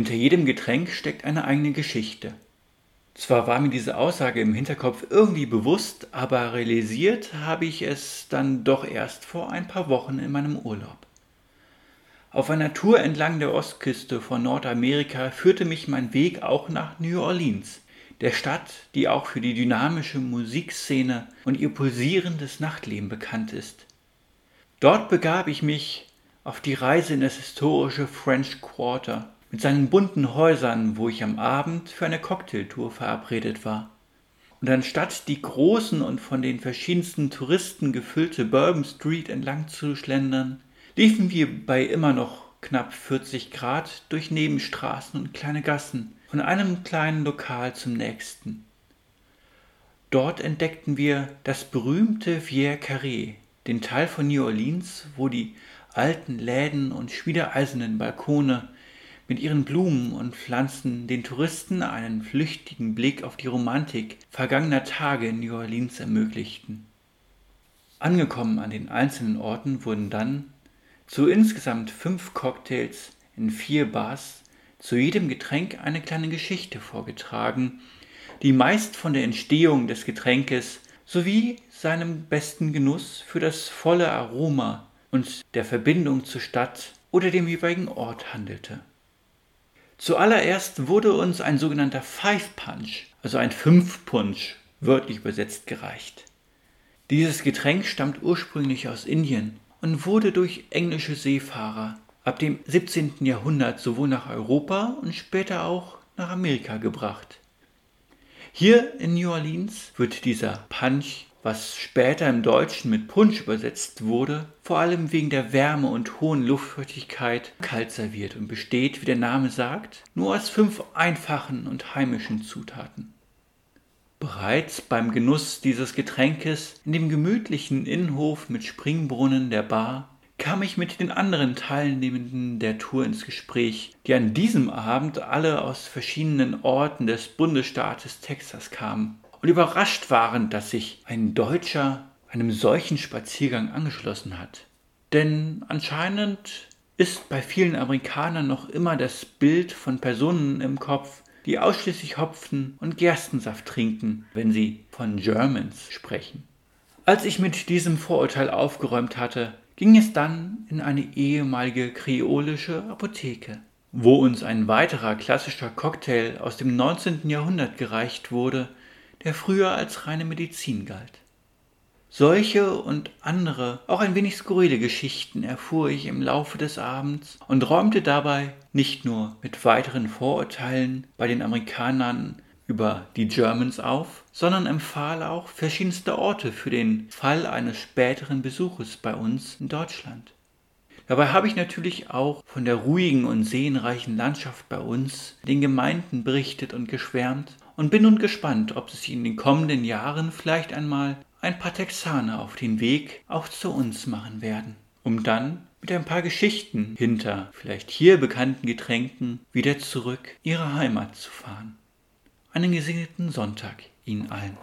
Hinter jedem Getränk steckt eine eigene Geschichte. Zwar war mir diese Aussage im Hinterkopf irgendwie bewusst, aber realisiert habe ich es dann doch erst vor ein paar Wochen in meinem Urlaub. Auf einer Tour entlang der Ostküste von Nordamerika führte mich mein Weg auch nach New Orleans, der Stadt, die auch für die dynamische Musikszene und ihr pulsierendes Nachtleben bekannt ist. Dort begab ich mich auf die Reise in das historische French Quarter mit seinen bunten Häusern, wo ich am Abend für eine Cocktailtour verabredet war. Und anstatt die großen und von den verschiedensten Touristen gefüllte Bourbon Street entlang zu schlendern, liefen wir bei immer noch knapp 40 Grad durch Nebenstraßen und kleine Gassen, von einem kleinen Lokal zum nächsten. Dort entdeckten wir das berühmte Vier Carré, den Teil von New Orleans, wo die alten Läden und schmiedeeisernen Balkone mit ihren Blumen und Pflanzen den Touristen einen flüchtigen Blick auf die Romantik vergangener Tage in New Orleans ermöglichten. Angekommen an den einzelnen Orten wurden dann zu insgesamt fünf Cocktails in vier Bars zu jedem Getränk eine kleine Geschichte vorgetragen, die meist von der Entstehung des Getränkes sowie seinem besten Genuss für das volle Aroma und der Verbindung zur Stadt oder dem jeweiligen Ort handelte. Zuallererst wurde uns ein sogenannter Five Punch, also ein Fünf-Punch, wörtlich übersetzt gereicht. Dieses Getränk stammt ursprünglich aus Indien und wurde durch englische Seefahrer ab dem 17. Jahrhundert sowohl nach Europa und später auch nach Amerika gebracht. Hier in New Orleans wird dieser Punch, was später im Deutschen mit Punsch übersetzt wurde, vor allem wegen der Wärme und hohen Luftfeuchtigkeit kalt serviert und besteht, wie der Name sagt, nur aus fünf einfachen und heimischen Zutaten. Bereits beim Genuss dieses Getränkes in dem gemütlichen Innenhof mit Springbrunnen der Bar kam ich mit den anderen Teilnehmenden der Tour ins Gespräch, die an diesem Abend alle aus verschiedenen Orten des Bundesstaates Texas kamen und überrascht waren, dass sich ein Deutscher einem solchen Spaziergang angeschlossen hat. Denn anscheinend ist bei vielen Amerikanern noch immer das Bild von Personen im Kopf, die ausschließlich Hopfen und Gerstensaft trinken, wenn sie von Germans sprechen. Als ich mit diesem Vorurteil aufgeräumt hatte, ging es dann in eine ehemalige kreolische Apotheke, wo uns ein weiterer klassischer Cocktail aus dem 19. Jahrhundert gereicht wurde, der früher als reine Medizin galt. Solche und andere, auch ein wenig skurrile Geschichten erfuhr ich im Laufe des Abends und räumte dabei nicht nur mit weiteren Vorurteilen bei den Amerikanern über die Germans auf, sondern empfahl auch verschiedenste Orte für den Fall eines späteren Besuches bei uns in Deutschland. Dabei habe ich natürlich auch von der ruhigen und seenreichen Landschaft bei uns, den Gemeinden berichtet und geschwärmt und bin nun gespannt, ob sich in den kommenden Jahren vielleicht einmal ein paar Texaner auf den Weg auch zu uns machen werden, um dann mit ein paar Geschichten hinter vielleicht hier bekannten Getränken wieder zurück ihre Heimat zu fahren. Einen gesegneten Sonntag Ihnen allen.